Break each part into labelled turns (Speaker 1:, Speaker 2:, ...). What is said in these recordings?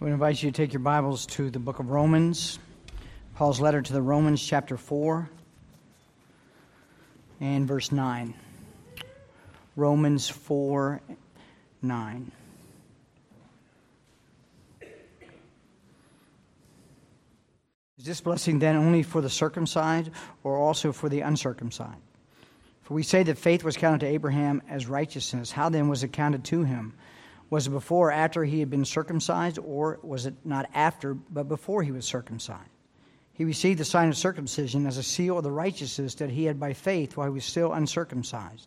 Speaker 1: Would invite you to take your Bibles to the book of Romans, Paul's letter to the Romans, chapter 4, and verse 9. Romans 4 9. Is this blessing then only for the circumcised or also for the uncircumcised? For we say that faith was counted to Abraham as righteousness. How then was it counted to him? Was it before or after he had been circumcised, or was it not after, but before he was circumcised? He received the sign of circumcision as a seal of the righteousness that he had by faith while he was still uncircumcised.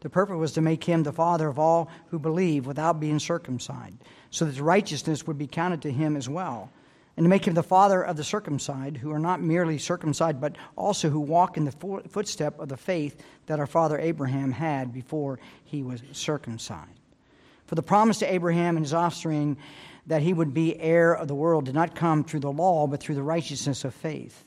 Speaker 1: The purpose was to make him the father of all who believe without being circumcised, so that righteousness would be counted to him as well and to make him the father of the circumcised, who are not merely circumcised, but also who walk in the footstep of the faith that our father Abraham had before he was circumcised. For the promise to Abraham and his offspring that he would be heir of the world did not come through the law, but through the righteousness of faith.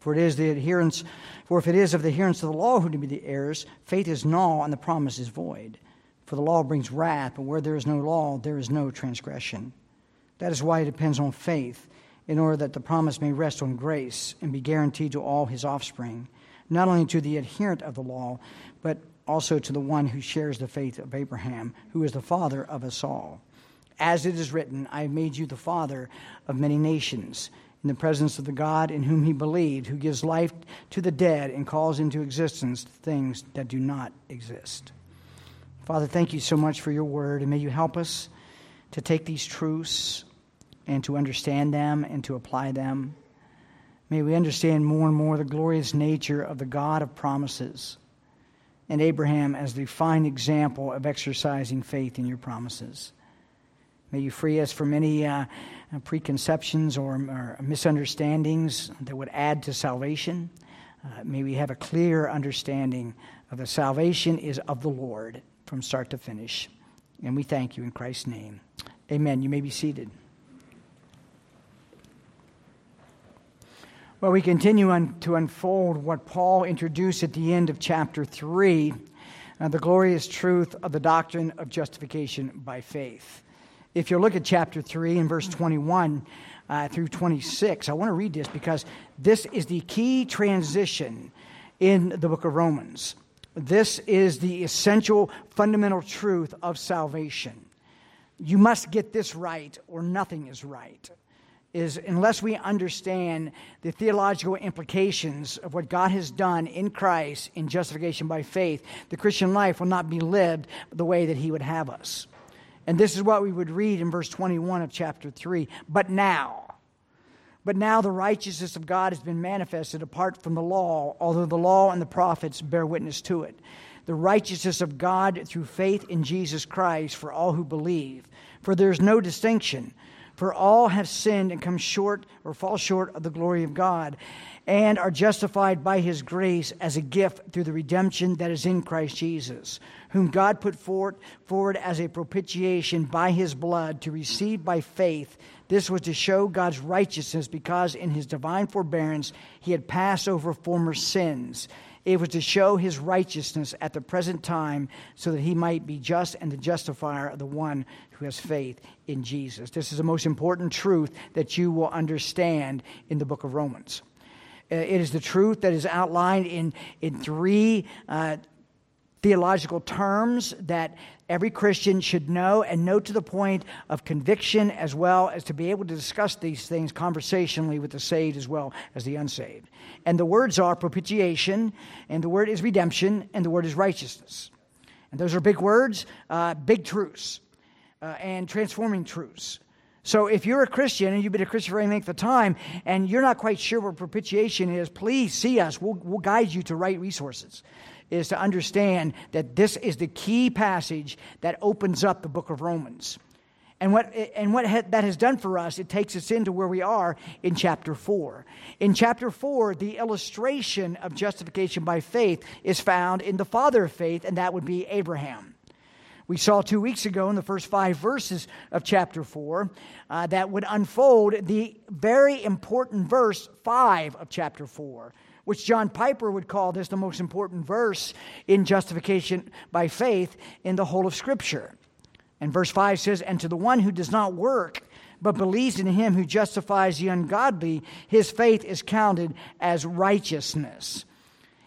Speaker 1: For it is the adherence, for if it is of the adherents of the law who to be the heirs, faith is null and the promise is void. For the law brings wrath, but where there is no law, there is no transgression. That is why it depends on faith in order that the promise may rest on grace and be guaranteed to all his offspring, not only to the adherent of the law, but also to the one who shares the faith of Abraham, who is the father of us all. As it is written, I have made you the father of many nations, in the presence of the God in whom he believed, who gives life to the dead and calls into existence things that do not exist. Father, thank you so much for your word, and may you help us to take these truths and to understand them and to apply them. May we understand more and more the glorious nature of the God of promises and Abraham as the fine example of exercising faith in your promises. May you free us from any uh, preconceptions or, or, misunderstandings that would add to salvation. Uh, may we have a clear understanding of the salvation is of the Lord from start to finish. And we thank you in Christ's name. Amen. You may be seated. Well, we continue on to unfold what Paul introduced at the end of chapter 3 uh, the glorious truth of the doctrine of justification by faith. If you look at chapter 3 and verse 21 uh, through 26, I want to read this because this is the key transition in the book of Romans. This is the essential fundamental truth of salvation. You must get this right, or nothing is right is unless we understand the theological implications of what God has done in Christ in justification by faith, the Christian life will not be lived the way that He would have us. And this is what we would read in verse 21 of chapter 3. But now, but now the righteousness of God has been manifested apart from the law, although the law and the prophets bear witness to it. The righteousness of God through faith in Jesus Christ for all who believe. For there is no distinction. For all have sinned and come short or fall short of the glory of God, and are justified by his grace as a gift through the redemption that is in Christ Jesus, whom God put forward, forward as a propitiation by his blood to receive by faith. This was to show God's righteousness because in his divine forbearance he had passed over former sins. It was to show his righteousness at the present time so that he might be just and the justifier of the one who has faith in Jesus. This is the most important truth that you will understand in the book of Romans. Uh, it is the truth that is outlined in, in three uh, theological terms that every Christian should know and know to the point of conviction as well as to be able to discuss these things conversationally with the saved as well as the unsaved. And the words are propitiation, and the word is redemption, and the word is righteousness. And those are big words, uh, big truths uh, and transforming truths. So if you're a Christian and you've been a Christian for any length of time and you're not quite sure what propitiation is, please see us. We'll, we'll guide you to right resources. Is to understand that this is the key passage that opens up the book of Romans. And what, and what that has done for us, it takes us into where we are in chapter 4. In chapter 4, the illustration of justification by faith is found in the father of faith, and that would be Abraham. We saw two weeks ago in the first five verses of chapter 4 uh, that would unfold the very important verse 5 of chapter 4, which John Piper would call this the most important verse in justification by faith in the whole of Scripture. And verse 5 says, And to the one who does not work, but believes in him who justifies the ungodly, his faith is counted as righteousness.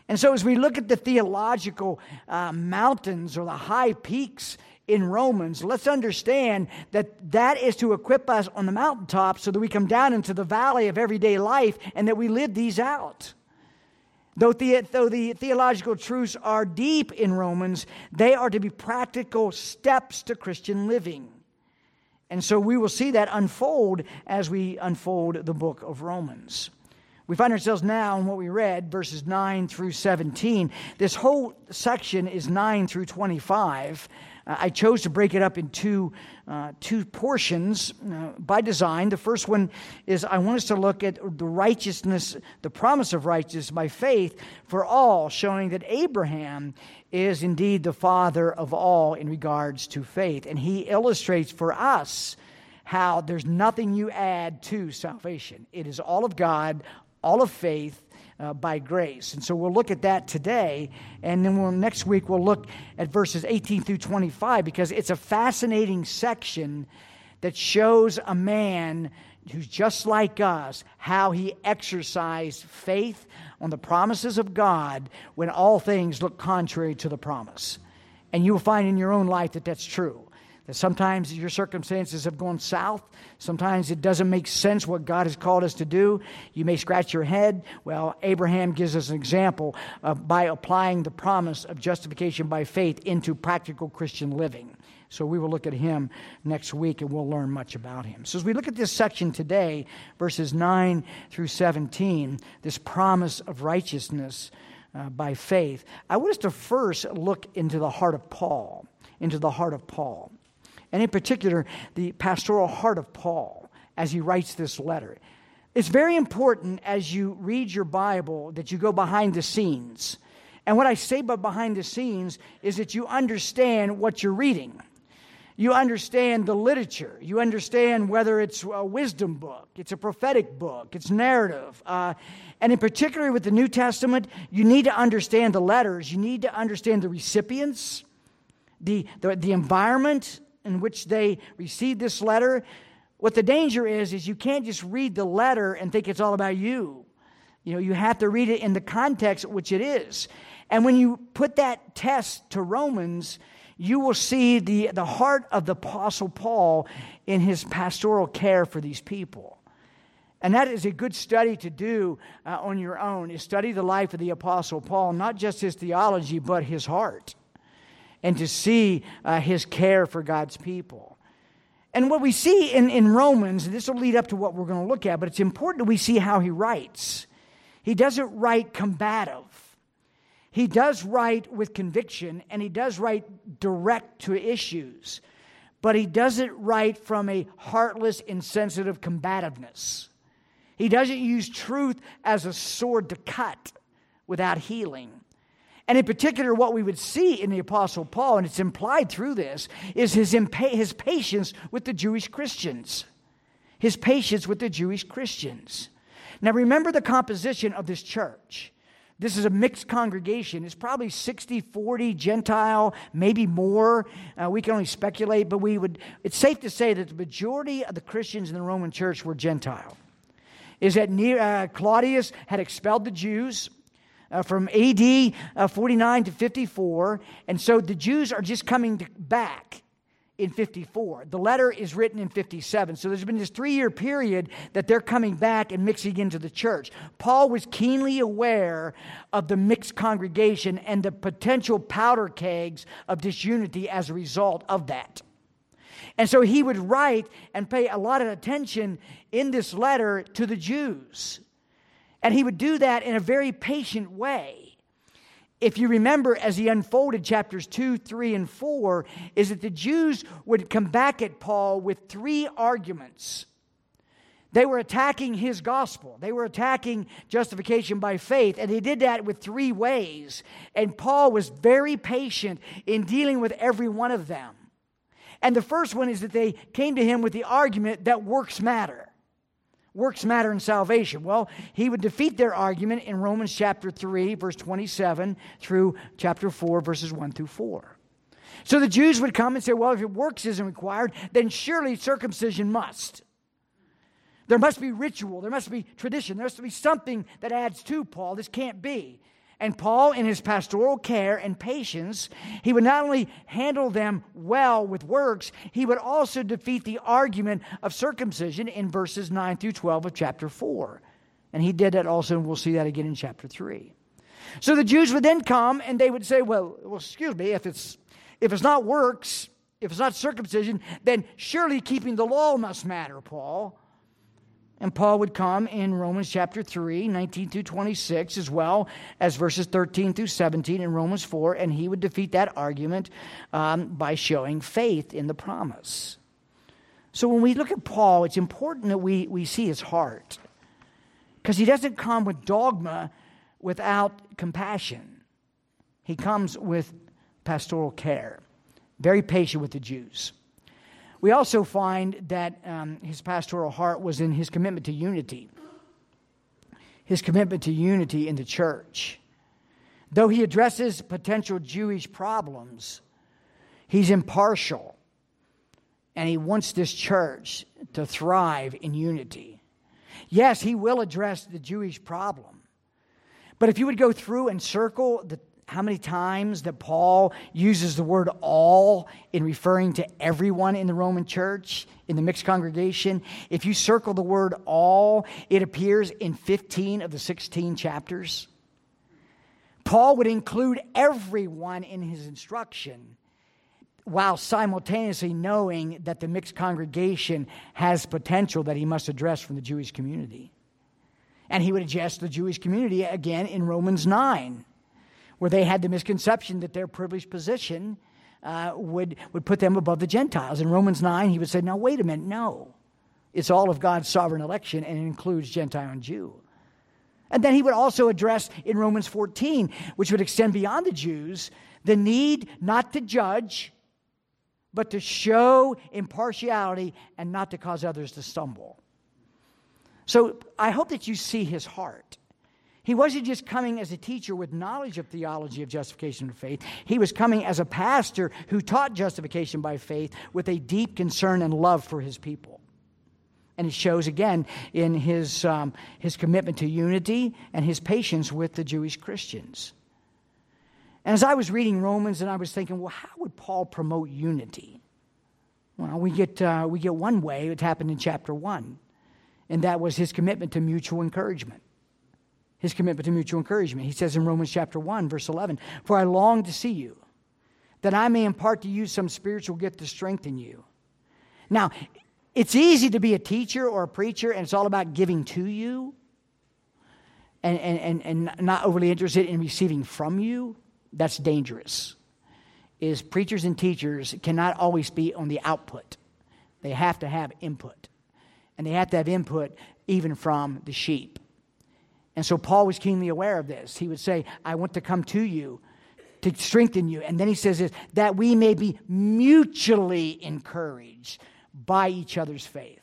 Speaker 1: And so, as we look at the theological uh, mountains or the high peaks in Romans, let's understand that that is to equip us on the mountaintop so that we come down into the valley of everyday life and that we live these out. Though the, though the theological truths are deep in Romans, they are to be practical steps to Christian living. And so we will see that unfold as we unfold the book of Romans. We find ourselves now in what we read, verses 9 through 17. This whole section is 9 through 25. Uh, I chose to break it up in two, uh, two portions uh, by design. The first one is I want us to look at the righteousness, the promise of righteousness by faith for all, showing that Abraham is indeed the father of all in regards to faith. And he illustrates for us how there's nothing you add to salvation, it is all of God, all of faith uh, by grace. And so we'll look at that today. And then we'll, next week we'll look at verses 18 through 25 because it's a fascinating section that shows a man who's just like us how he exercised faith on the promises of God when all things look contrary to the promise. And you will find in your own life that that's true. That sometimes your circumstances have gone south. Sometimes it doesn't make sense what God has called us to do. You may scratch your head. Well, Abraham gives us an example of by applying the promise of justification by faith into practical Christian living. So we will look at him next week and we'll learn much about him. So as we look at this section today, verses 9 through 17, this promise of righteousness uh, by faith, I want us to first look into the heart of Paul, into the heart of Paul and in particular, the pastoral heart of Paul as he writes this letter. It's very important as you read your Bible that you go behind the scenes. And what I say by behind the scenes is that you understand what you're reading. You understand the literature. You understand whether it's a wisdom book, it's a prophetic book, it's narrative. Uh, and in particular with the New Testament, you need to understand the letters. You need to understand the recipients, the, the, the environment, in which they received this letter. What the danger is, is you can't just read the letter and think it's all about you. You know, you have to read it in the context which it is. And when you put that test to Romans, you will see the, the heart of the Apostle Paul in his pastoral care for these people. And that is a good study to do uh, on your own, is study the life of the Apostle Paul, not just his theology, but his heart and to see uh, his care for God's people. And what we see in, in Romans, this will lead up to what we're going to look at, but it's important that we see how he writes. He doesn't write combative. He does write with conviction and he does write direct to issues, but he doesn't write from a heartless, insensitive combativeness. He doesn't use truth as a sword to cut without healing. And in particular, what we would see in the Apostle Paul, and it's implied through this, is his, impa- his patience with the Jewish Christians. His patience with the Jewish Christians. Now, remember the composition of this church. This is a mixed congregation. It's probably 60 40 Gentile, maybe more. Uh, we can only speculate, but we would, it's safe to say that the majority of the Christians in the Roman church were Gentile. Is that uh, Claudius had expelled the Jews uh, from AD uh, 49 to 54. And so the Jews are just coming back in 54. The letter is written in 57. So there's been this three year period that they're coming back and mixing into the church. Paul was keenly aware of the mixed congregation and the potential powder kegs of disunity as a result of that. And so he would write and pay a lot of attention in this letter to the Jews. And he would do that in a very patient way. If you remember, as he unfolded chapters 2, 3, and 4, is that the Jews would come back at Paul with three arguments. They were attacking his gospel. They were attacking justification by faith, and he did that with three ways. And Paul was very patient in dealing with every one of them. And the first one is that they came to him with the argument that works matter works matter in salvation? Well, he would defeat their argument in Romans chapter 3, verse 27 through chapter 4, verses 1 through 4. So the Jews would come and say, well, if it works isn't required, then surely circumcision must. There must be ritual, there must be tradition, there must be something that adds to Paul. This can't be. And Paul, in his pastoral care and patience, he would not only handle them well with works, he would also defeat the argument of circumcision in verses 9 through 12 of chapter 4. And he did that also, and we'll see that again in chapter 3. So the Jews would then come and they would say, Well, well excuse me, if it's, if it's not works, if it's not circumcision, then surely keeping the law must matter, Paul. And Paul would come in Romans chapter 3, 19 through 26, as well as verses 13 through 17 in Romans 4, and he would defeat that argument um, by showing faith in the promise. So when we look at Paul, it's important that we, we see his heart, because he doesn't come with dogma without compassion. He comes with pastoral care, very patient with the Jews. We also find that um, his pastoral heart was in his commitment to unity, his commitment to unity in the church. Though he addresses potential Jewish problems, he's impartial and he wants this church to thrive in unity. Yes, he will address the Jewish problem. But if you would go through and circle the how many times that Paul uses the word all in referring to everyone in the Roman church, in the mixed congregation. If you circle the word all, it appears in 15 of the 16 chapters. Paul would include everyone in his instruction while simultaneously knowing that the mixed congregation has potential that he must address from the Jewish community. And he would address the Jewish community again in Romans 9 where they had the misconception that their privileged position uh, would, would put them above the Gentiles. In Romans 9, he would say, Now, wait a minute, no. It's all of God's sovereign election, and it includes Gentile and Jew. And then he would also address in Romans 14, which would extend beyond the Jews, the need not to judge, but to show impartiality and not to cause others to stumble. So I hope that you see his heart. He wasn't just coming as a teacher with knowledge of theology of justification and faith. He was coming as a pastor who taught justification by faith with a deep concern and love for his people. And it shows again in his, um, his commitment to unity and his patience with the Jewish Christians. And as I was reading Romans, and I was thinking, well, how would Paul promote unity? Well, we get, uh, we get one way, it happened in chapter 1, and that was his commitment to mutual encouragement his commitment to mutual encouragement. He says in Romans chapter 1, verse 11, For I long to see you, that I may impart to you some spiritual gift to strengthen you. Now, it's easy to be a teacher or a preacher, and it's all about giving to you and, and, and, and not overly interested in receiving from you. That's dangerous. Is preachers and teachers cannot always be on the output. They have to have input. And they have to have input even from the sheep. And so Paul was keenly aware of this. He would say, I want to come to you to strengthen you. And then he says this, that we may be mutually encouraged by each other's faith.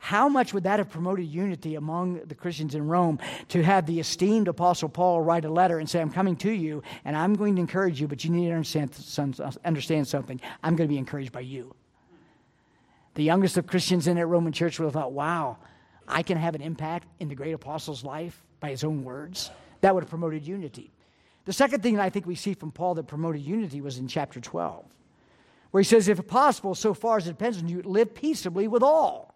Speaker 1: How much would that have promoted unity among the Christians in Rome to have the esteemed Apostle Paul write a letter and say, I'm coming to you and I'm going to encourage you, but you need to understand, uh, understand something. I'm going to be encouraged by you. The youngest of Christians in that Roman church would have thought, wow, I can have an impact in the great apostle's life by his own words. That would have promoted unity. The second thing that I think we see from Paul that promoted unity was in chapter 12, where he says, If possible, so far as it depends on you, live peaceably with all.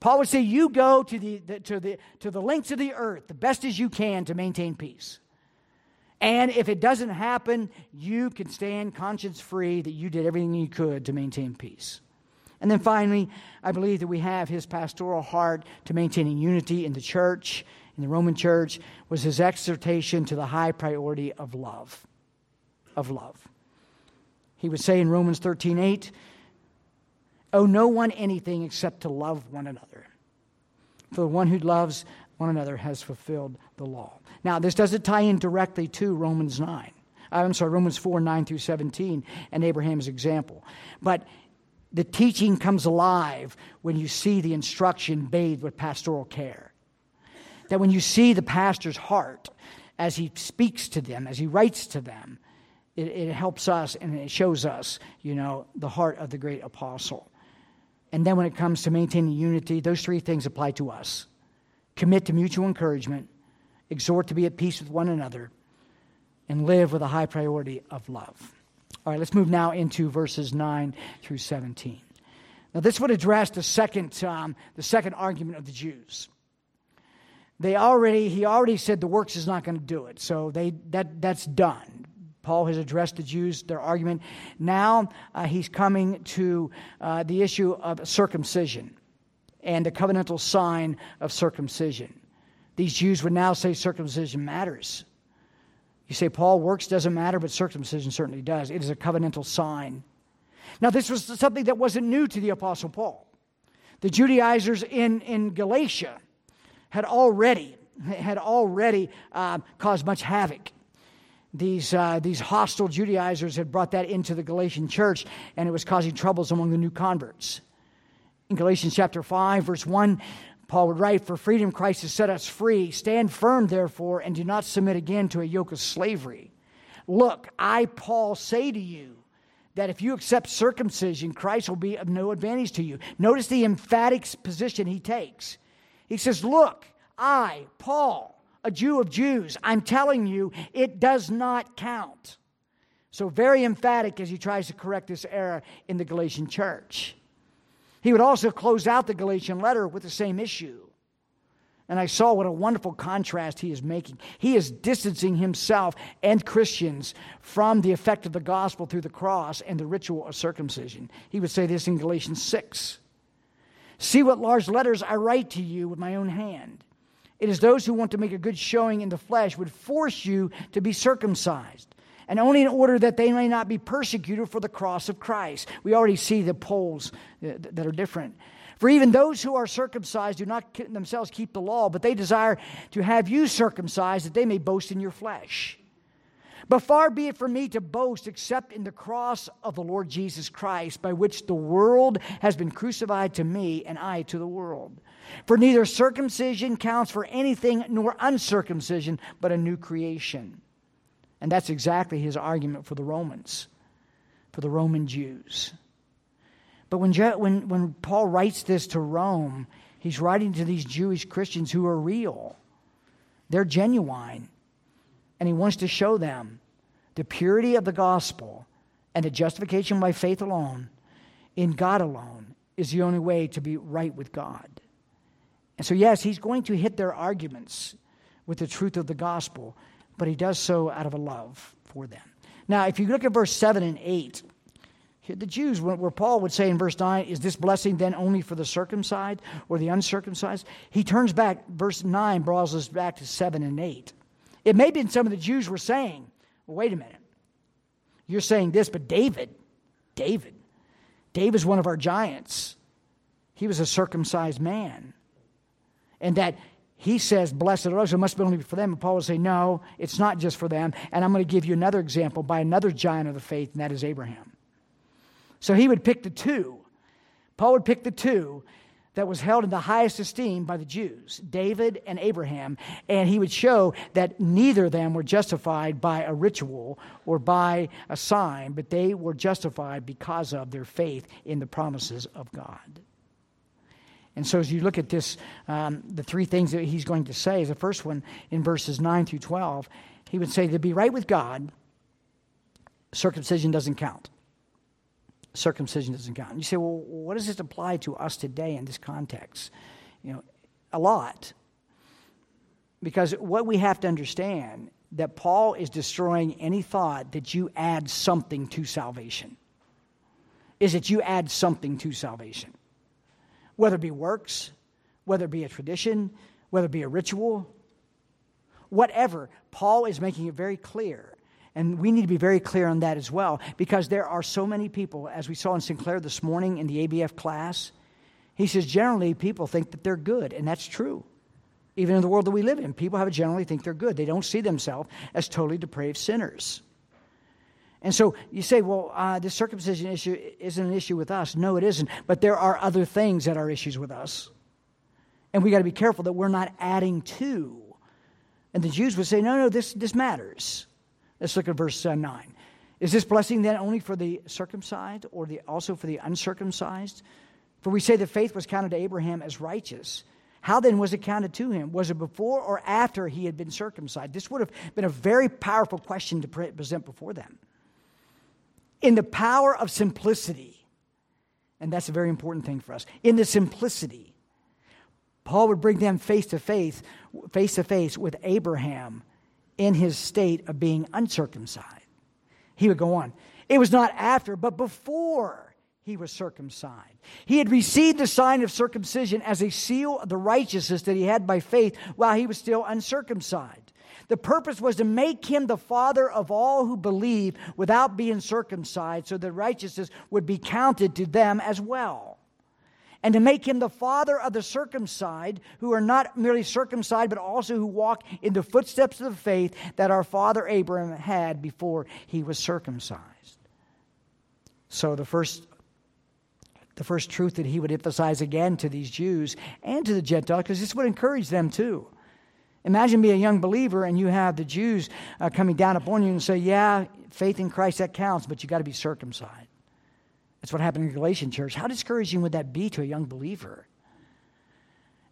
Speaker 1: Paul would say, You go to the, the, to, the, to the lengths of the earth the best as you can to maintain peace. And if it doesn't happen, you can stand conscience free that you did everything you could to maintain peace. And then finally, I believe that we have his pastoral heart to maintaining unity in the church, in the Roman church, was his exhortation to the high priority of love. Of love. He would say in Romans 13 8, Owe no one anything except to love one another. For the one who loves one another has fulfilled the law. Now, this doesn't tie in directly to Romans 9. I'm sorry, Romans 4 9 through 17 and Abraham's example. But the teaching comes alive when you see the instruction bathed with pastoral care. That when you see the pastor's heart as he speaks to them, as he writes to them, it, it helps us and it shows us, you know, the heart of the great apostle. And then when it comes to maintaining unity, those three things apply to us commit to mutual encouragement, exhort to be at peace with one another, and live with a high priority of love. All right, let's move now into verses 9 through 17. Now, this would address the second, um, the second argument of the Jews. They already, he already said the works is not going to do it, so they, that, that's done. Paul has addressed the Jews, their argument. Now uh, he's coming to uh, the issue of circumcision and the covenantal sign of circumcision. These Jews would now say circumcision matters. You say, Paul, works doesn't matter, but circumcision certainly does. It is a covenantal sign. Now, this was something that wasn't new to the Apostle Paul. The Judaizers in, in Galatia had already, had already uh, caused much havoc. These, uh, these hostile Judaizers had brought that into the Galatian church, and it was causing troubles among the new converts. In Galatians chapter 5, verse 1, Paul would write, For freedom Christ has set us free. Stand firm, therefore, and do not submit again to a yoke of slavery. Look, I, Paul, say to you that if you accept circumcision, Christ will be of no advantage to you. Notice the emphatic position he takes. He says, Look, I, Paul, a Jew of Jews, I'm telling you, it does not count. So, very emphatic as he tries to correct this error in the Galatian church. He would also close out the Galatian letter with the same issue. And I saw what a wonderful contrast he is making. He is distancing himself and Christians from the effect of the gospel through the cross and the ritual of circumcision. He would say this in Galatians 6. See what large letters I write to you with my own hand. It is those who want to make a good showing in the flesh would force you to be circumcised and only in order that they may not be persecuted for the cross of Christ. We already see the poles uh, that are different. For even those who are circumcised do not themselves keep the law, but they desire to have you circumcised that they may boast in your flesh. But far be it from me to boast except in the cross of the Lord Jesus Christ, by which the world has been crucified to me and I to the world. For neither circumcision counts for anything nor uncircumcision, but a new creation. And that's exactly his argument for the Romans, for the Roman Jews. But when, when, when Paul writes this to Rome, he's writing to these Jewish Christians who are real, they're genuine. And he wants to show them the purity of the gospel and the justification by faith alone, in God alone, is the only way to be right with God. And so, yes, he's going to hit their arguments with the truth of the gospel, but he does so out of a love for them. Now, if you look at verse 7 and 8, the Jews, where Paul would say in verse 9, is this blessing then only for the circumcised or the uncircumcised? He turns back, verse 9 brought us back to 7 and 8. It may have been some of the Jews were saying, well, wait a minute. You're saying this, but David, David, David's one of our giants. He was a circumcised man. And that he says, Blessed are those, it must be only for them. And Paul will say, No, it's not just for them. And I'm going to give you another example by another giant of the faith, and that is Abraham. So he would pick the two. Paul would pick the two that was held in the highest esteem by the Jews, David and Abraham, and he would show that neither of them were justified by a ritual or by a sign, but they were justified because of their faith in the promises of God. And so, as you look at this, um, the three things that he's going to say is the first one in verses 9 through 12, he would say, To be right with God, circumcision doesn't count. Circumcision doesn't count. And you say, Well, what does this apply to us today in this context? You know, a lot. Because what we have to understand that Paul is destroying any thought that you add something to salvation. Is that you add something to salvation whether it be works, whether it be a tradition, whether it be a ritual, whatever. Paul is making it very clear. And we need to be very clear on that as well, because there are so many people, as we saw in Sinclair this morning in the ABF class. He says generally people think that they're good, and that's true. Even in the world that we live in, people have generally think they're good. They don't see themselves as totally depraved sinners. And so you say, well, uh, circumcision issue isn't an issue with us. No, it isn't. But there are other things that are issues with us. And we got to be careful that we're not adding to. And the Jews would say, no, no, this, this matters. Let's look at verse uh, 9. Is this blessing then only for the circumcised or the, also for the uncircumcised? For we say that faith was counted to Abraham as righteous. How then was it counted to him? Was it before or after he had been circumcised? This would have been a very powerful question to present before them. In the power of simplicity, and that's a very important thing for us, in the simplicity, Paul would bring them face to face, face to face with Abraham in his state of being uncircumcised. He would go on. It was not after, but before he was circumcised. He had received the sign of circumcision as a seal of the righteousness that he had by faith while he was still uncircumcised. The purpose was to make him the father of all who believe without being circumcised, so that righteousness would be counted to them as well. And to make him the father of the circumcised, who are not merely circumcised, but also who walk in the footsteps of the faith that our father Abraham had before he was circumcised. So the first the first truth that he would emphasize again to these Jews and to the Gentiles, because this would encourage them too. Imagine being a young believer and you have the Jews uh, coming down upon you and say, Yeah, faith in Christ, that counts, but you got to be circumcised. That's what happened in the Galatian church. How discouraging would that be to a young believer?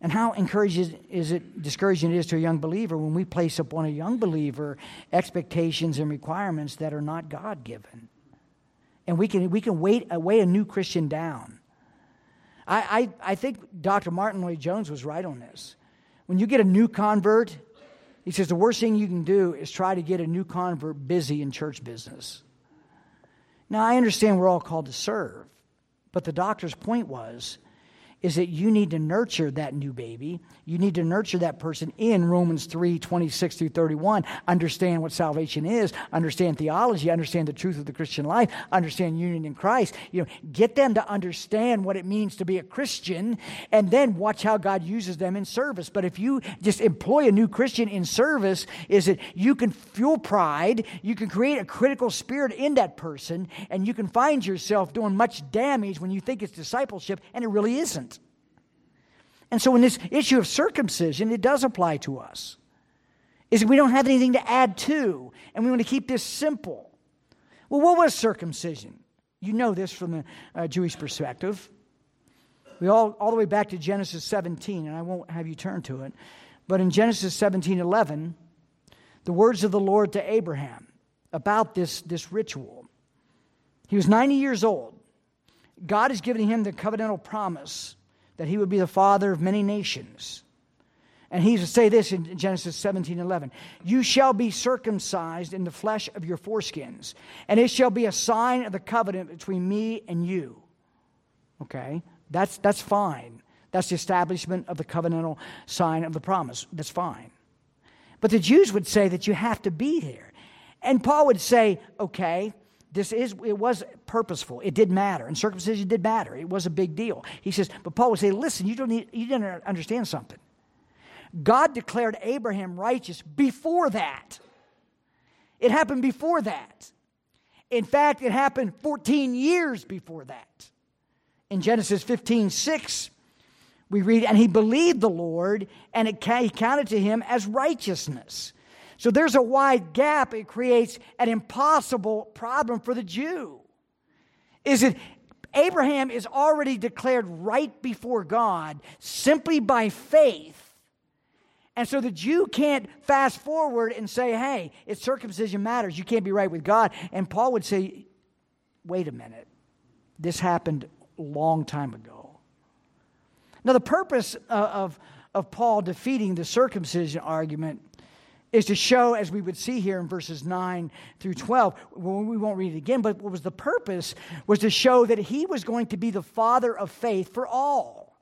Speaker 1: And how encouraging is it, discouraging it is to a young believer when we place upon a young believer expectations and requirements that are not God given? And we can, we can weight, weigh a new Christian down. I, I, I think Dr. Martyn Lloyd-Jones was right on this. When you get a new convert, he says the worst thing you can do is try to get a new convert busy in church business. Now, I understand we're all called to serve, but the doctor's point was is that you need to nurture that new baby. You need to nurture that person in Romans 3 26 through 31. Understand what salvation is, understand theology, understand the truth of the Christian life, understand union in Christ. You know, get them to understand what it means to be a Christian, and then watch how God uses them in service. But if you just employ a new Christian in service, is that you can fuel pride, you can create a critical spirit in that person, and you can find yourself doing much damage when you think it's discipleship, and it really isn't. And so, in this issue of circumcision, it does apply to us. Is we don't have anything to add to, and we want to keep this simple. Well, what was circumcision? You know this from the uh, Jewish perspective. We all, all the way back to Genesis 17, and I won't have you turn to it. But in Genesis 17 11, the words of the Lord to Abraham about this, this ritual. He was 90 years old. God has given him the covenantal promise that he would be the father of many nations. And he would say this in Genesis 17 11 You shall be circumcised in the flesh of your foreskins, and it shall be a sign of the covenant between me and you. Okay? That's, that's fine. That's the establishment of the covenantal sign of the promise. That's fine. But the Jews would say that you have to be there. And Paul would say, okay, this is it was purposeful. It did matter and circumcision did matter. It was a big deal. He says but paul would say listen you don't need, you didn't understand something. God declared abraham righteous before that. It happened before that. In fact it happened 14 years before that. In genesis 15 6 we read and he believed the lord and it he counted to him as righteousness so there's a wide gap. It creates an impossible problem for the Jew. Is it Abraham is already declared right before God simply by faith. And so the Jew can't fast forward and say, hey, it's circumcision matters. You can't be right with God. And Paul would say, wait a minute. This happened a long time ago. Now, the purpose uh, of, of Paul defeating the circumcision argument is to show, as we would see here in verses 9 through 12, well, we won't read it again, but what was the purpose was to show that he was going to be the father of faith for all.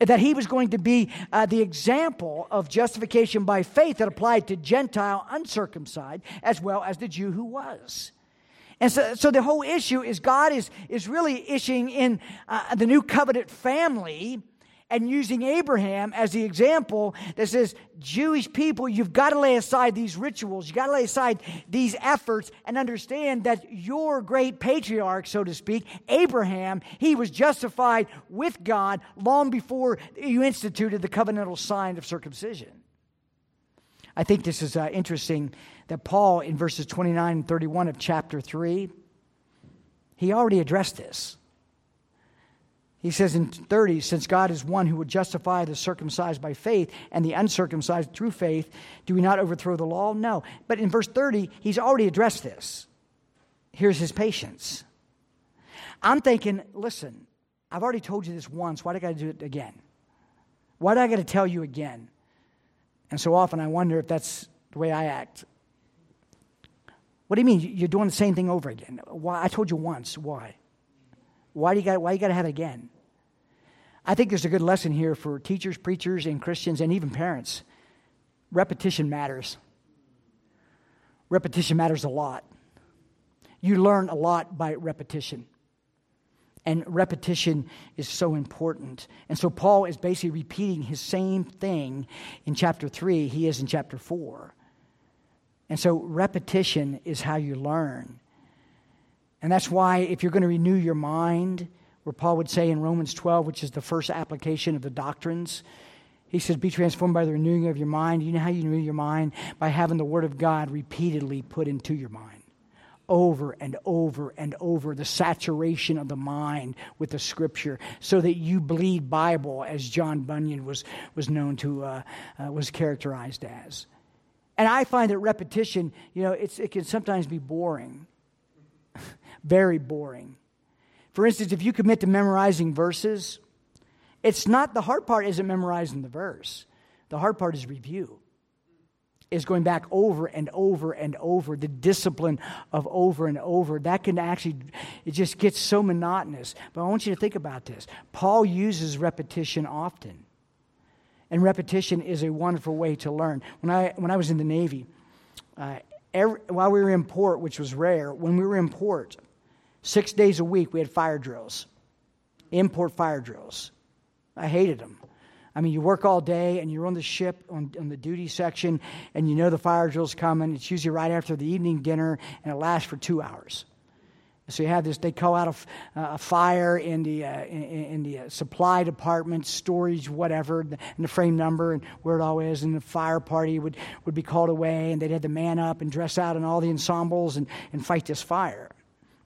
Speaker 1: That he was going to be uh, the example of justification by faith that applied to Gentile uncircumcised as well as the Jew who was. And so, so the whole issue is God is, is really issuing in uh, the new covenant family and using Abraham as the example that says, Jewish people, you've got to lay aside these rituals, you've got to lay aside these efforts and understand that your great patriarch, so to speak, Abraham, he was justified with God long before you instituted the covenantal sign of circumcision. I think this is uh, interesting that Paul, in verses 29 and 31 of chapter 3, he already addressed this. He says in 30, since God is one who would justify the circumcised by faith and the uncircumcised through faith, do we not overthrow the law? No. But in verse 30, he's already addressed this. Here's his patience. I'm thinking, listen, I've already told you this once. Why do I got to do it again? Why do I got to tell you again? And so often I wonder if that's the way I act. What do you mean? You're doing the same thing over again? Why? I told you once. Why? Why do you got? Why you got to have it again? I think there's a good lesson here for teachers, preachers, and Christians, and even parents. Repetition matters. Repetition matters a lot. You learn a lot by repetition. And repetition is so important. And so Paul is basically repeating his same thing in chapter 3 he is in chapter 4. And so repetition is how you learn. And that's why if you're going to renew your mind, where Paul would say in Romans 12, which is the first application of the doctrines, he says, Be transformed by the renewing of your mind. You know how you renew your mind? By having the Word of God repeatedly put into your mind. Over and over and over, the saturation of the mind with the Scripture, so that you bleed Bible, as John Bunyan was, was known to, uh, uh, was characterized as. And I find that repetition, you know, it can sometimes be boring, very boring. For instance, if you commit to memorizing verses, it's not the hard part isn't memorizing the verse. The hard part is review. Is going back over and over and over, the discipline of over and over. That can actually, it just gets so monotonous. But I want you to think about this. Paul uses repetition often. And repetition is a wonderful way to learn. When I, when I was in the Navy, uh, every, while we were in port, which was rare, when we were in port, Six days a week, we had fire drills, import fire drills. I hated them. I mean, you work all day and you're on the ship on, on, the duty section and you know the fire drill's coming. It's usually right after the evening dinner and it lasts for two hours. So you have this, they call out a, a fire in the, uh, in, in, the uh, supply department, storage, whatever, and the frame number and where it all is. And the fire party would, would be called away and they'd have the man up and dress out in all the ensembles and, and fight this fire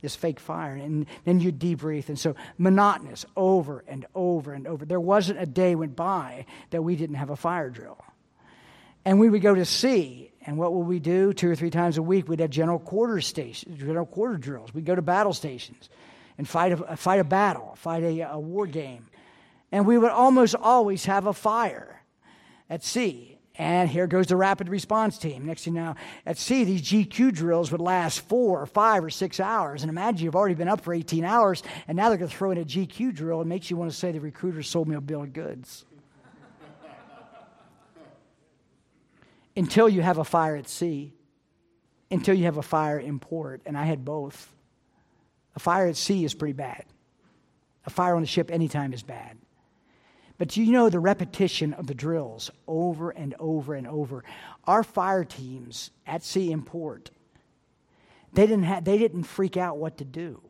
Speaker 1: this fake fire. And then you debrief. And so monotonous over and over and over. There wasn't a day went by that we didn't have a fire drill. And we would go to sea. And what would we do? Two or three times a week, we'd have general quarter stations, general quarter drills. We'd go to battle stations and fight a, uh, fight a battle, fight a, a war game. And we would almost always have a fire at sea. And here goes the rapid response team. Next thing you know, at sea, these GQ drills would last four or five or six hours. And imagine you've already been up for 18 hours, and now they're going to throw in a GQ drill. It makes you want to say the recruiter sold me a bill of goods. until you have a fire at sea, until you have a fire in port. And I had both. A fire at sea is pretty bad, a fire on a ship anytime is bad. But you know the repetition of the drills over and over and over. Our fire teams at sea and port, they didn't, have, they didn't freak out what to do.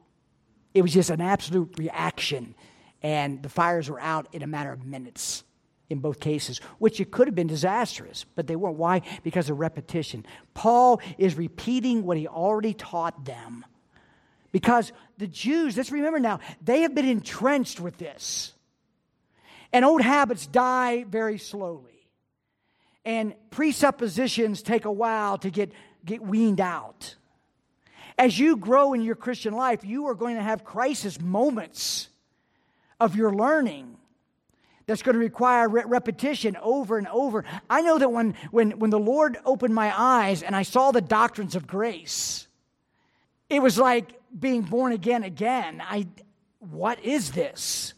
Speaker 1: It was just an absolute reaction, and the fires were out in a matter of minutes in both cases, which it could have been disastrous, but they weren't. Why? Because of repetition. Paul is repeating what he already taught them. Because the Jews, let's remember now, they have been entrenched with this. And old habits die very slowly. And presuppositions take a while to get, get weaned out. As you grow in your Christian life, you are going to have crisis moments of your learning that's going to require re- repetition over and over. I know that when, when, when the Lord opened my eyes and I saw the doctrines of grace, it was like being born again again. I, what is this?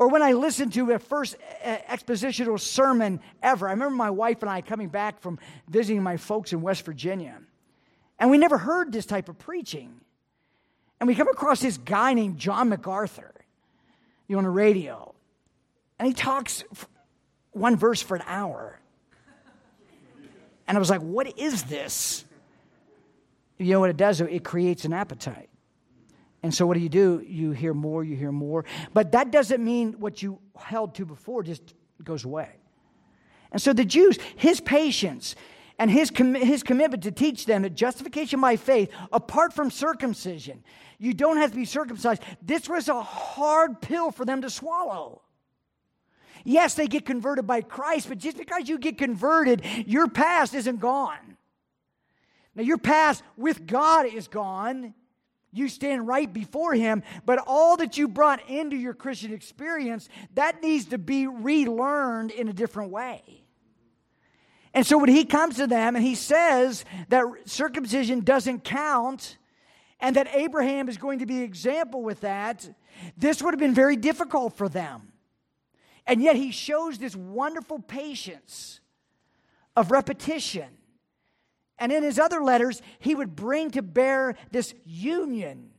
Speaker 1: Or when I listened to a first uh, expositional sermon ever, I remember my wife and I coming back from visiting my folks in West Virginia. And we never heard this type of preaching. And we come across this guy named John MacArthur, you know, on the radio. And he talks one verse for an hour. And I was like, what is this? You know what it does? It creates an appetite. And so, what do you do? You hear more, you hear more. But that doesn't mean what you held to before just goes away. And so, the Jews, his patience, And his, com- his commitment to teach them that justification by faith, apart from circumcision, you don't have to be circumcised. This was a hard pill for them to swallow. Yes, they get converted by Christ, but just because you get converted, your past isn't gone. Now, your past with God is gone. You stand right before Him, but all that you brought into your Christian experience, that needs to be relearned in a different way. And so when He comes to them and He says that circumcision doesn't count and that Abraham is going to be example with that, this would have been very difficult for them. And yet He shows this wonderful patience of repetition and in his other letters, he would bring to bear this union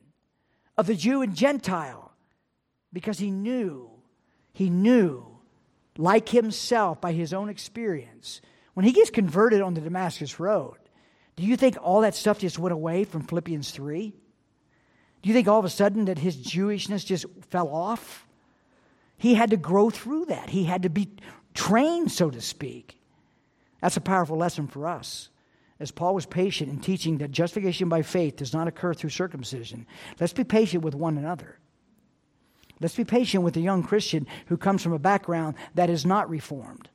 Speaker 1: of the Jew and Gentile because he knew, he knew, like himself by his own experience, when he gets converted on the Damascus Road, do you think all that stuff just went away from Philippians 3? Do you think all of a sudden that his Jewishness just fell off? He had to grow through that. He had to be trained, so to speak. That's a powerful lesson for us as Paul was patient in teaching that justification by faith does not occur through circumcision, let's be patient with one another. Let's be patient with a young Christian who comes from a background that is not reformed,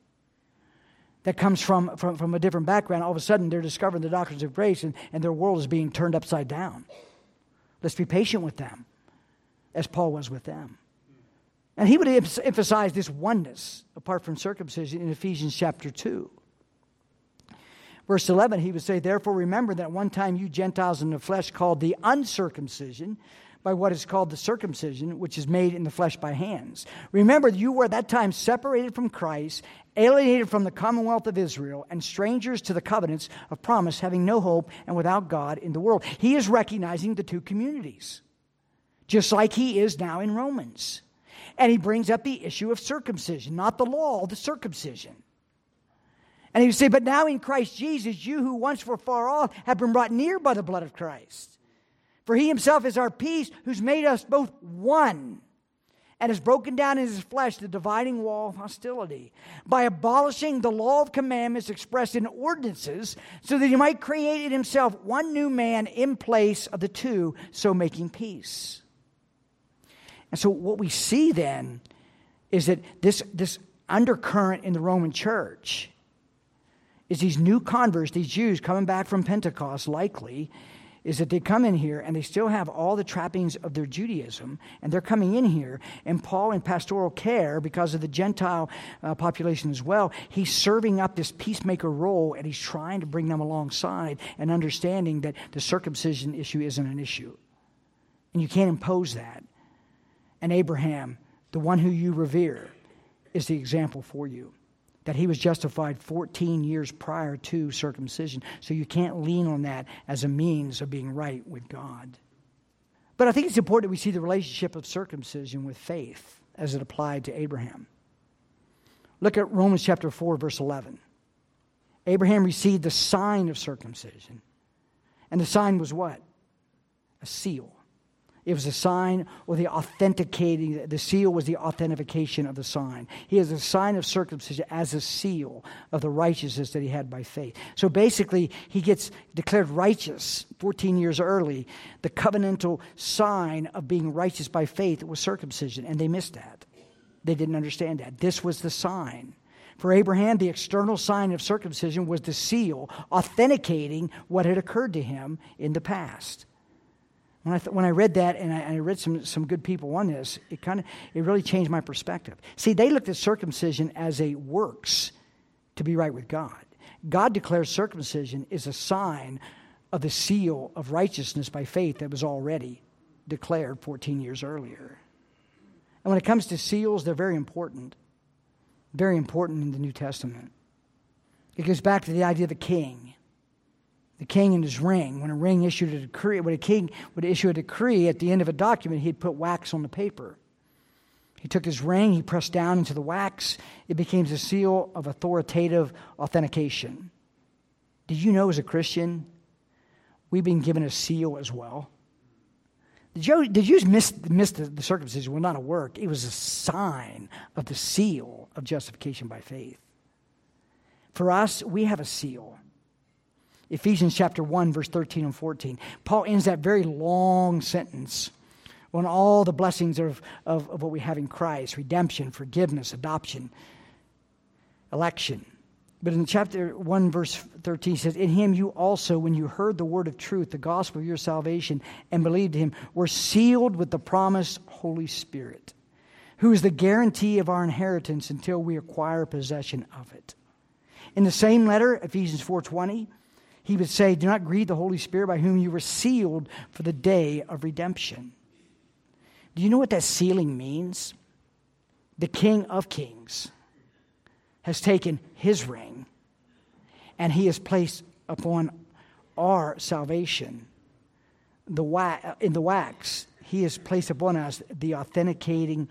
Speaker 1: that comes from, from, from a different background. All of a sudden, they're discovering the doctrines of grace and, and their world is being turned upside down. Let's be patient with them, as Paul was with them. And he would emphasize this oneness apart from circumcision in Ephesians chapter 2. Verse 11, he would say, Therefore remember that one time you Gentiles in the flesh called the uncircumcision by what is called the circumcision, which is made in the flesh by hands. Remember, you were at that time separated from Christ, alienated from the commonwealth of Israel, and strangers to the covenants of promise, having no hope and without God in the world. He is recognizing the two communities, just like he is now in Romans. And he brings up the issue of circumcision, not the law, the circumcision. And he would say, But now in Christ Jesus, you who once were far off have been brought near by the blood of Christ. For he himself is our peace, who's made us both one and has broken down in his flesh the dividing wall of hostility by abolishing the law of commandments expressed in ordinances, so that he might create in himself one new man in place of the two, so making peace. And so, what we see then is that this, this undercurrent in the Roman church is these new converts, these Jews coming back from Pentecost, likely, is that they come in here and they still have all the trappings of their Judaism, and they're coming in here. And Paul, in pastoral care, because of the Gentile uh, population as well, he's serving up this peacemaker role and he's trying to bring them alongside and understanding that the circumcision issue isn't an issue. And you can't impose that. And Abraham, the one who you revere, is the example for you that he was justified 14 years prior to circumcision. So you can't lean on that as a means of being right with God. But I think it's important that we see the relationship of circumcision with faith as it applied to Abraham. Look at Romans chapter 4, verse 11. Abraham received the sign of circumcision. And the sign was what? A seal. It was a sign or the authenticating, the seal was the authentication of the sign. He has a sign of circumcision as a seal of the righteousness that he had by faith. So basically, he gets declared righteous 14 years early. The covenantal sign of being righteous by faith was circumcision, and they missed that. They didn't understand that. This was the sign. For Abraham, the external sign of circumcision was the seal authenticating what had occurred to him in the past. When I, th- when I read that and I, I, read some, some good people on this, it kind of it really changed my perspective. See, they looked at circumcision as a works to be right with God. God declares circumcision is a sign of the seal of righteousness by faith that was already declared 14 years earlier. And when it comes to seals, they're very important. Very important in the New Testament. It goes back to the idea of a king the king and his ring. When a ring issued a decree, when a king would issue a decree at the end of a document, he'd put wax on the paper. He took his ring, he pressed down into the wax. It became the seal of authoritative authentication. Did you know, as a Christian, we've been given a seal as well? Did you, did you miss, miss the, the circumcision? Well, not a work. It was a sign of the seal of justification by faith. For us, we have a seal Ephesians chapter 1, verse 13 and 14. Paul ends that very long sentence on all the blessings of, of, of what we have in Christ redemption, forgiveness, adoption, election. But in chapter 1, verse 13, he says, In him you also, when you heard the word of truth, the gospel of your salvation, and believed him, were sealed with the promised Holy Spirit, who is the guarantee of our inheritance until we acquire possession of it. In the same letter, Ephesians 4:20, he would say, Do not grieve the Holy Spirit by whom you were sealed for the day of redemption. Do you know what that sealing means? The King of Kings has taken his ring and he has placed upon our salvation the in the wax he has placed upon us the authenticating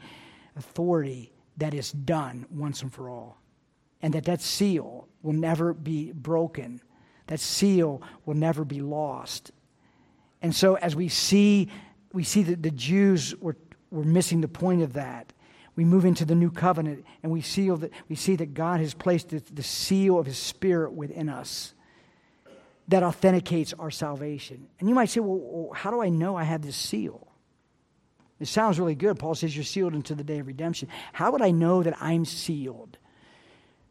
Speaker 1: authority that is done once and for all and that that seal will never be broken that seal will never be lost. And so as we see, we see that the Jews were, were missing the point of that. We move into the new covenant and we, seal that, we see that God has placed the, the seal of his spirit within us that authenticates our salvation. And you might say, well, how do I know I have this seal? It sounds really good. Paul says you're sealed into the day of redemption. How would I know that I'm sealed?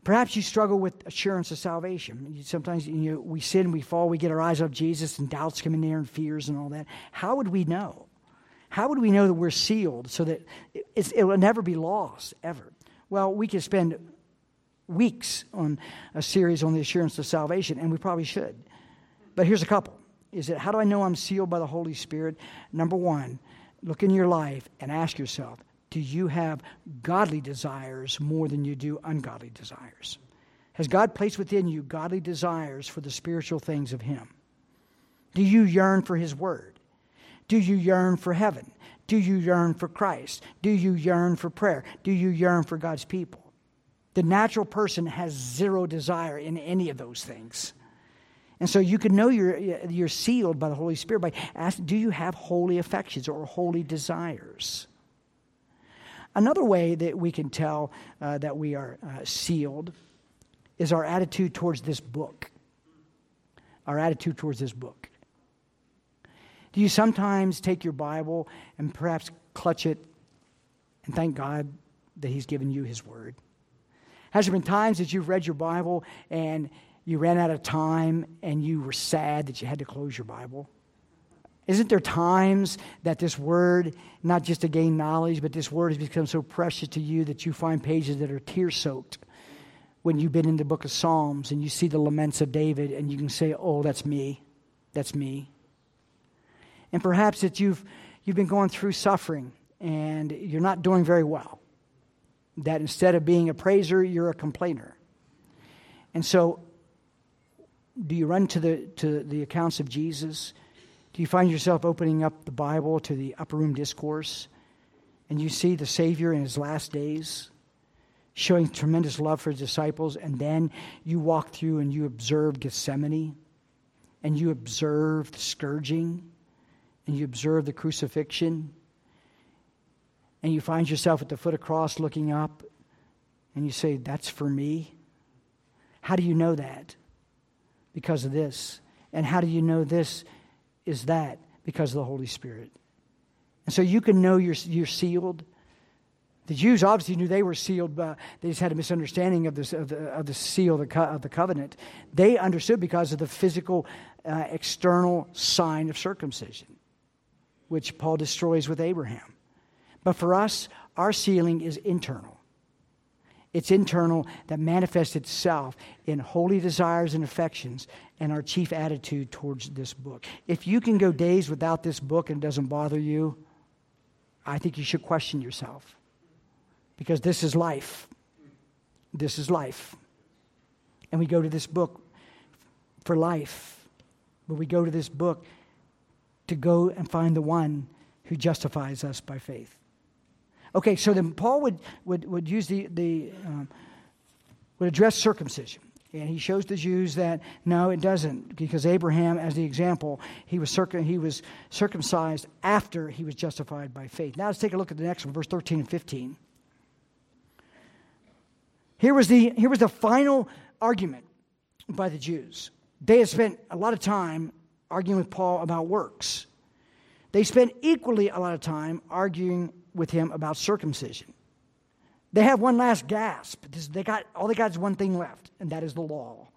Speaker 1: Perhaps you struggle with assurance of salvation. Sometimes you know, we sin, we fall, we get our eyes off Jesus, and doubts come in there, and fears, and all that. How would we know? How would we know that we're sealed so that it will never be lost, ever? Well, we could spend weeks on a series on the assurance of salvation, and we probably should. But here's a couple. Is it how do I know I'm sealed by the Holy Spirit? Number one, look in your life and ask yourself, do you have godly desires more than you do ungodly desires? Has God placed within you godly desires for the spiritual things of Him? Do you yearn for His Word? Do you yearn for heaven? Do you yearn for Christ? Do you yearn for prayer? Do you yearn for God's people? The natural person has zero desire in any of those things. And so you can know you're, you're sealed by the Holy Spirit by asking, do you have holy affections or holy desires? Another way that we can tell uh, that we are uh, sealed is our attitude towards this book. Our attitude towards this book. Do you sometimes take your Bible and perhaps clutch it and thank God that He's given you His Word? Has there been times that you've read your Bible and you ran out of time and you were sad that you had to close your Bible? Isn't there times that this word, not just to gain knowledge, but this word has become so precious to you that you find pages that are tear soaked when you've been in the book of Psalms and you see the laments of David and you can say, Oh, that's me. That's me. And perhaps that you've, you've been going through suffering and you're not doing very well. That instead of being a praiser, you're a complainer. And so, do you run to the, to the accounts of Jesus? Do you find yourself opening up the Bible to the upper room discourse and you see the Savior in his last days showing tremendous love for his disciples, and then you walk through and you observe Gethsemane and you observe the scourging and you observe the crucifixion and you find yourself at the foot of the cross looking up and you say, That's for me? How do you know that? Because of this. And how do you know this? Is that because of the Holy Spirit. And so you can know you're, you're sealed. The Jews obviously knew they were sealed, but they just had a misunderstanding of, this, of, the, of the seal of the, of the covenant. They understood because of the physical, uh, external sign of circumcision, which Paul destroys with Abraham. But for us, our sealing is internal. It's internal that manifests itself in holy desires and affections and our chief attitude towards this book. If you can go days without this book and it doesn't bother you, I think you should question yourself. Because this is life. This is life. And we go to this book for life. But we go to this book to go and find the one who justifies us by faith. Okay, so then Paul would, would, would use the, the um, would address circumcision. And he shows the Jews that no, it doesn't, because Abraham, as the example, he was, circum, he was circumcised after he was justified by faith. Now let's take a look at the next one, verse 13 and 15. Here was the, here was the final argument by the Jews. They had spent a lot of time arguing with Paul about works. They spent equally a lot of time arguing with him about circumcision. They have one last gasp. They got, all they got is one thing left, and that is the law.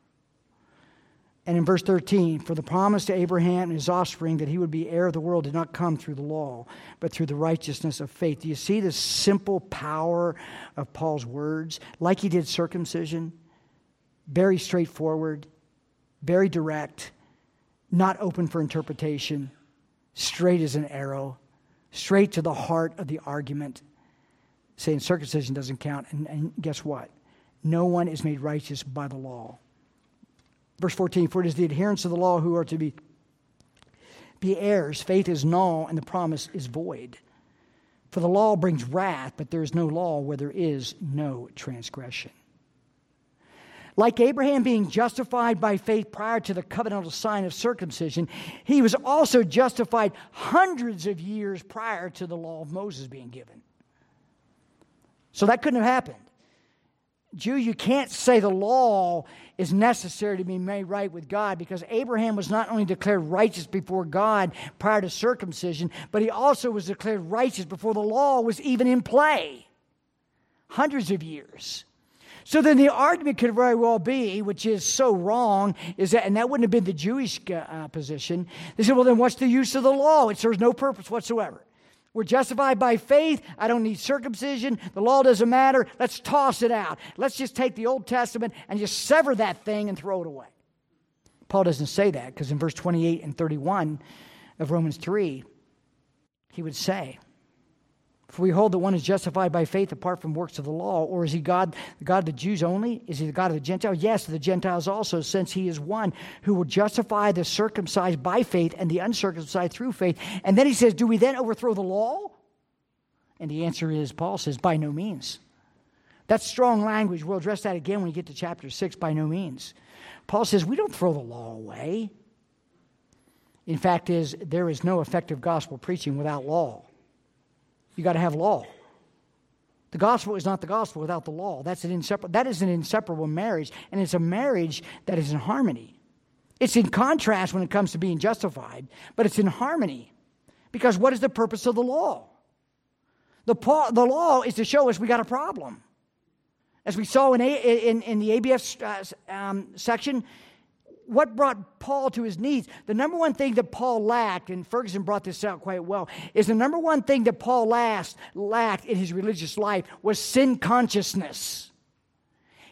Speaker 1: And in verse 13, for the promise to Abraham and his offspring that he would be heir of the world did not come through the law, but through the righteousness of faith. Do you see the simple power of Paul's words? Like he did circumcision, very straightforward, very direct, not open for interpretation, straight as an arrow, straight to the heart of the argument, saying circumcision doesn't count. And, and guess what? No one is made righteous by the law. Verse 14 For it is the adherents of the law who are to be, be heirs. Faith is null, and the promise is void. For the law brings wrath, but there is no law where there is no transgression. Like Abraham being justified by faith prior to the covenantal sign of circumcision, he was also justified hundreds of years prior to the law of Moses being given. So that couldn't have happened. Jew, you can't say the law is necessary to be made right with God because Abraham was not only declared righteous before God prior to circumcision, but he also was declared righteous before the law was even in play. Hundreds of years. So then the argument could very well be, which is so wrong, is that, and that wouldn't have been the Jewish uh, position. They said, well, then what's the use of the law? It serves no purpose whatsoever. We're justified by faith. I don't need circumcision. The law doesn't matter. Let's toss it out. Let's just take the Old Testament and just sever that thing and throw it away. Paul doesn't say that because in verse 28 and 31 of Romans 3, he would say, for we hold that one is justified by faith apart from works of the law, or is he God, the God of the Jews only? Is he the God of the Gentiles? Yes, the Gentiles also, since he is one who will justify the circumcised by faith and the uncircumcised through faith. And then he says, Do we then overthrow the law? And the answer is, Paul says, by no means. That's strong language. We'll address that again when we get to chapter 6, by no means. Paul says, we don't throw the law away. In fact, is there is no effective gospel preaching without law. You got to have law. The gospel is not the gospel without the law. That's an inseparable, that is an inseparable marriage, and it's a marriage that is in harmony. It's in contrast when it comes to being justified, but it's in harmony. Because what is the purpose of the law? The, the law is to show us we got a problem. As we saw in, a, in, in the ABF uh, um, section, what brought Paul to his knees? The number one thing that Paul lacked, and Ferguson brought this out quite well, is the number one thing that Paul last, lacked in his religious life was sin consciousness.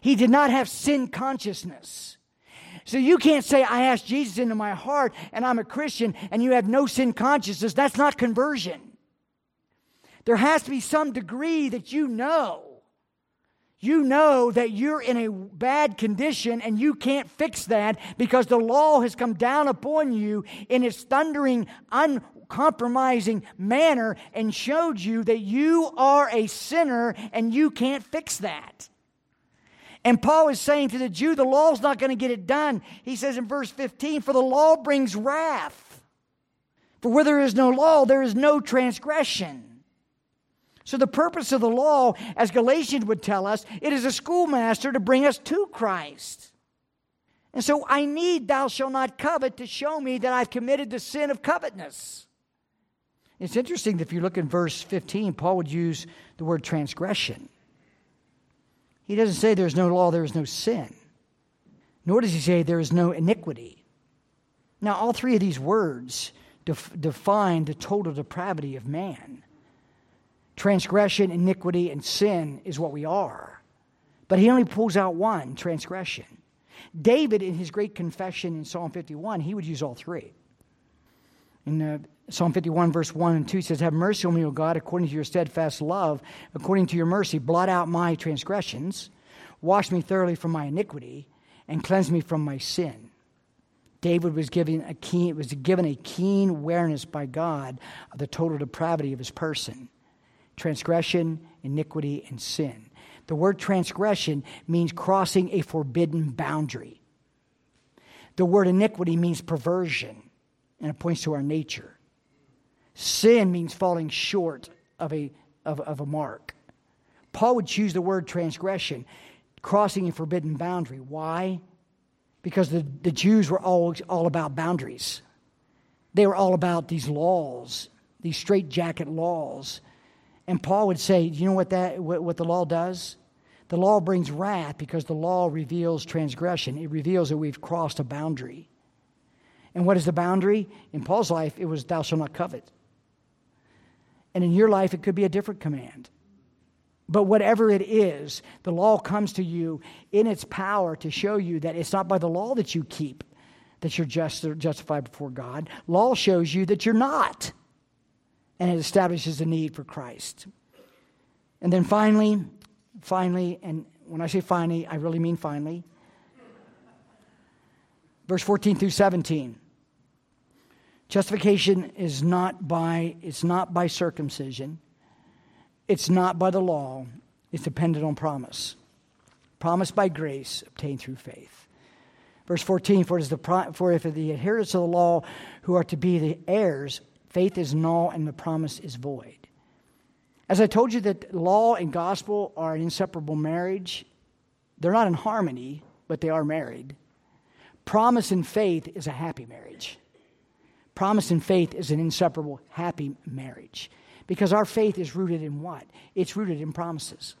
Speaker 1: He did not have sin consciousness. So you can't say, I asked Jesus into my heart and I'm a Christian and you have no sin consciousness. That's not conversion. There has to be some degree that you know you know that you're in a bad condition and you can't fix that because the law has come down upon you in its thundering, uncompromising manner and showed you that you are a sinner and you can't fix that. And Paul is saying to the Jew, the law's not going to get it done. He says in verse 15, For the law brings wrath. For where there is no law, there is no transgression. So, the purpose of the law, as Galatians would tell us, it is a schoolmaster to bring us to Christ. And so, I need thou shalt not covet to show me that I've committed the sin of covetousness. It's interesting that if you look in verse 15, Paul would use the word transgression. He doesn't say there's no law, there is no sin, nor does he say there is no iniquity. Now, all three of these words def- define the total depravity of man. Transgression, iniquity, and sin is what we are. But he only pulls out one transgression. David, in his great confession in Psalm 51, he would use all three. In uh, Psalm 51, verse 1 and 2 says, Have mercy on me, O God, according to your steadfast love, according to your mercy, blot out my transgressions, wash me thoroughly from my iniquity, and cleanse me from my sin. David was given a keen, was given a keen awareness by God of the total depravity of his person transgression, iniquity, and sin. The word transgression means crossing a forbidden boundary. The word iniquity means perversion, and it points to our nature. Sin means falling short of a, of, of a mark. Paul would choose the word transgression, crossing a forbidden boundary. Why? because the, the Jews were all, all about boundaries. They were all about these laws, these straitjacket laws. And Paul would say, you know what, that, what, what the law does? The law brings wrath because the law reveals transgression. It reveals that we've crossed a boundary. And what is the boundary? In Paul's life, it was, Thou shalt not covet. And in your life, it could be a different command. But whatever it is, the law comes to you in its power to show you that it's not by the law that you keep that you're just, justified before God. Law shows you that you're not. And it establishes the need for Christ. And then finally, finally, and when I say finally, I really mean finally, verse 14 through 17. Justification is not by, it's not by circumcision. It's not by the law. It's dependent on promise. Promise by grace obtained through faith. Verse 14, for, it is the, for if the adherents of the law who are to be the heirs, faith is null and the promise is void. As I told you that law and gospel are an inseparable marriage, they're not in harmony, but they are married. Promise and faith is a happy marriage. Promise and faith is an inseparable, happy marriage. Because our faith is rooted in what? It's rooted in promises.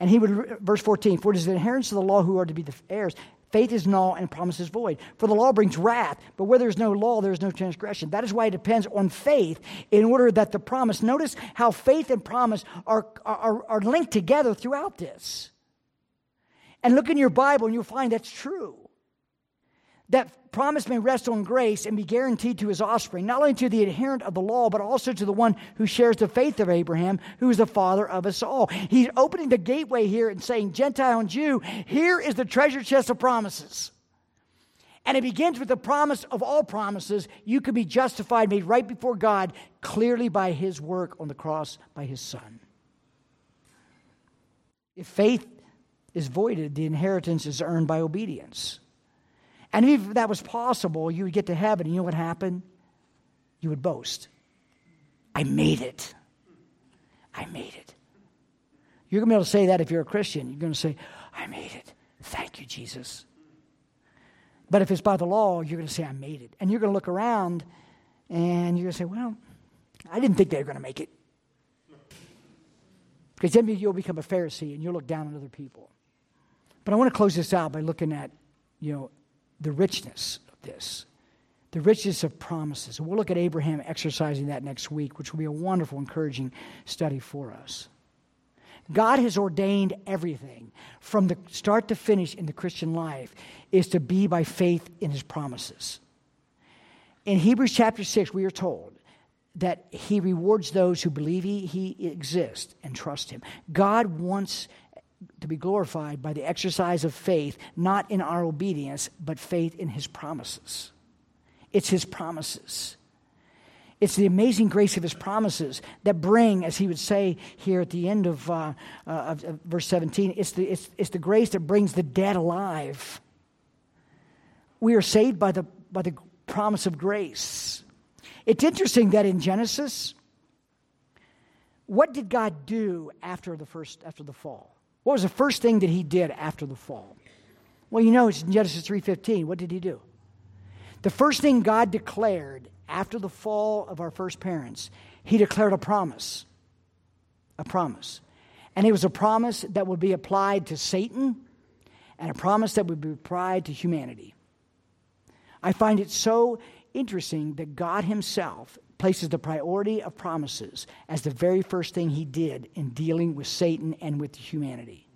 Speaker 1: And he would, verse 14, for it is the inheritance of the law who are to be the heirs. Faith is null and promise is void. For the law brings wrath, but where there is no law, there is no transgression. That is why it depends on faith in order that the promise, notice how faith and promise are, are, are linked together throughout this. And look in your Bible and you'll find that's true that promise may rest on grace and be guaranteed to his offspring, not only to the adherent of the law, but also to the one who shares the faith of Abraham, who is the father of us all. He's opening the gateway here and saying, Gentile and Jew, here is the treasure chest of promises. And it begins with the promise of all promises. You can be justified, made right before God, clearly by his work on the cross by his son. If faith is voided, the inheritance is earned by obedience. And if that was possible, you would get to heaven, and you know what happened? You would boast. I made it. I made it. You're going to be able to say that if you're a Christian. You're going to say, I made it. Thank you, Jesus. But if it's by the law, you're going to say, I made it. And you're going to look around and you're going to say, Well, I didn't think they were going to make it. Because then you'll become a Pharisee and you'll look down on other people. But I want to close this out by looking at, you know, the richness of this, the richness of promises. And we'll look at Abraham exercising that next week, which will be a wonderful, encouraging study for us. God has ordained everything from the start to finish in the Christian life is to be by faith in his promises. In Hebrews chapter 6, we are told that he rewards those who believe he, he exists and trust him. God wants to be glorified by the exercise of faith, not in our obedience, but faith in his promises. It's his promises. It's the amazing grace of his promises that bring, as he would say here at the end of, uh, uh, of, of verse 17, it's the, it's, it's the grace that brings the dead alive. We are saved by the, by the promise of grace. It's interesting that in Genesis, what did God do after the first after the fall? What was the first thing that he did after the fall? Well, you know, it's in Genesis 3:15. What did he do? The first thing God declared after the fall of our first parents, he declared a promise. A promise. And it was a promise that would be applied to Satan and a promise that would be applied to humanity. I find it so interesting that God Himself places the priority of promises as the very first thing he did in dealing with Satan and with humanity.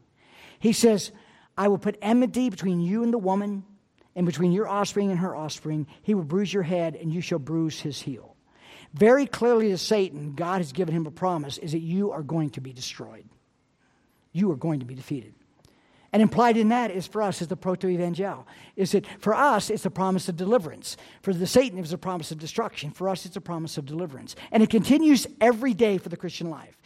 Speaker 1: He says, I will put enmity between you and the woman, and between your offspring and her offspring. He will bruise your head, and you shall bruise his heel. Very clearly to Satan, God has given him a promise is that you are going to be destroyed. You are going to be defeated. And implied in that is for us is the proto-evangel. Is that for us it's a promise of deliverance. For the Satan it was a promise of destruction. For us it's a promise of deliverance. And it continues every day for the Christian life.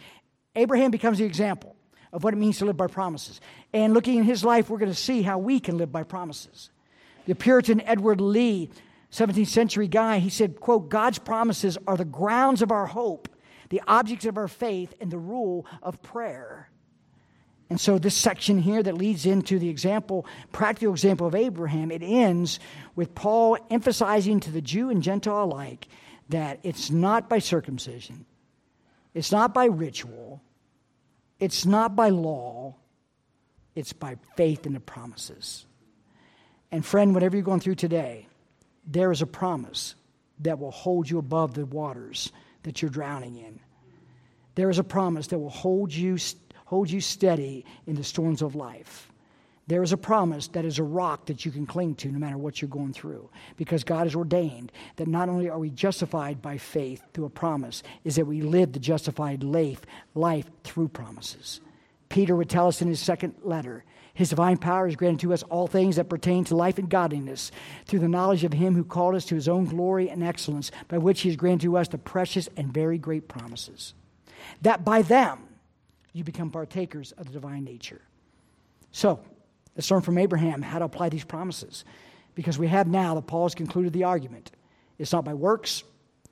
Speaker 1: Abraham becomes the example of what it means to live by promises. And looking in his life, we're going to see how we can live by promises. The Puritan Edward Leigh, 17th century guy, he said, quote, God's promises are the grounds of our hope, the objects of our faith, and the rule of prayer. And so, this section here that leads into the example, practical example of Abraham, it ends with Paul emphasizing to the Jew and Gentile alike that it's not by circumcision, it's not by ritual, it's not by law, it's by faith in the promises. And, friend, whatever you're going through today, there is a promise that will hold you above the waters that you're drowning in. There is a promise that will hold you hold you steady in the storms of life. There is a promise that is a rock that you can cling to no matter what you're going through. Because God has ordained that not only are we justified by faith through a promise, is that we live the justified life, life through promises. Peter would tell us in his second letter his divine power has granted to us all things that pertain to life and godliness through the knowledge of him who called us to his own glory and excellence, by which he has granted to us the precious and very great promises. That by them you become partakers of the divine nature. So, let's learn from Abraham how to apply these promises. Because we have now that Paul has concluded the argument. It's not by works,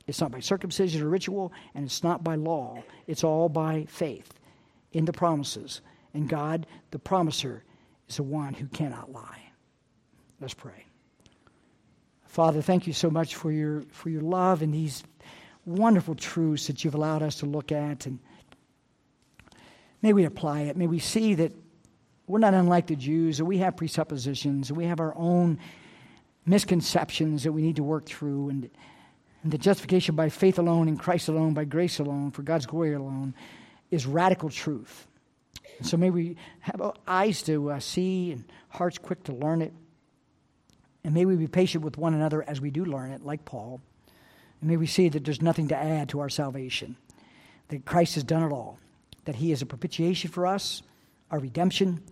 Speaker 1: it's not by circumcision or ritual, and it's not by law. It's all by faith in the promises. And God, the promiser, is the one who cannot lie. Let's pray. Father, thank you so much for your, for your love and these wonderful truths that you've allowed us to look at. And May we apply it. May we see that we're not unlike the Jews, that we have presuppositions, we have our own misconceptions that we need to work through, and, and the justification by faith alone, in Christ alone, by grace alone, for God's glory alone, is radical truth. So may we have eyes to uh, see and hearts quick to learn it. And may we be patient with one another as we do learn it, like Paul. And may we see that there's nothing to add to our salvation, that Christ has done it all that He is a propitiation for us, our redemption,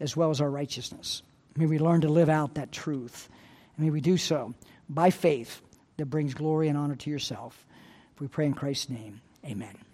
Speaker 1: as well as our righteousness. May we learn to live out that truth. And may we do so by faith that brings glory and honor to yourself. If we pray in Christ's name, amen.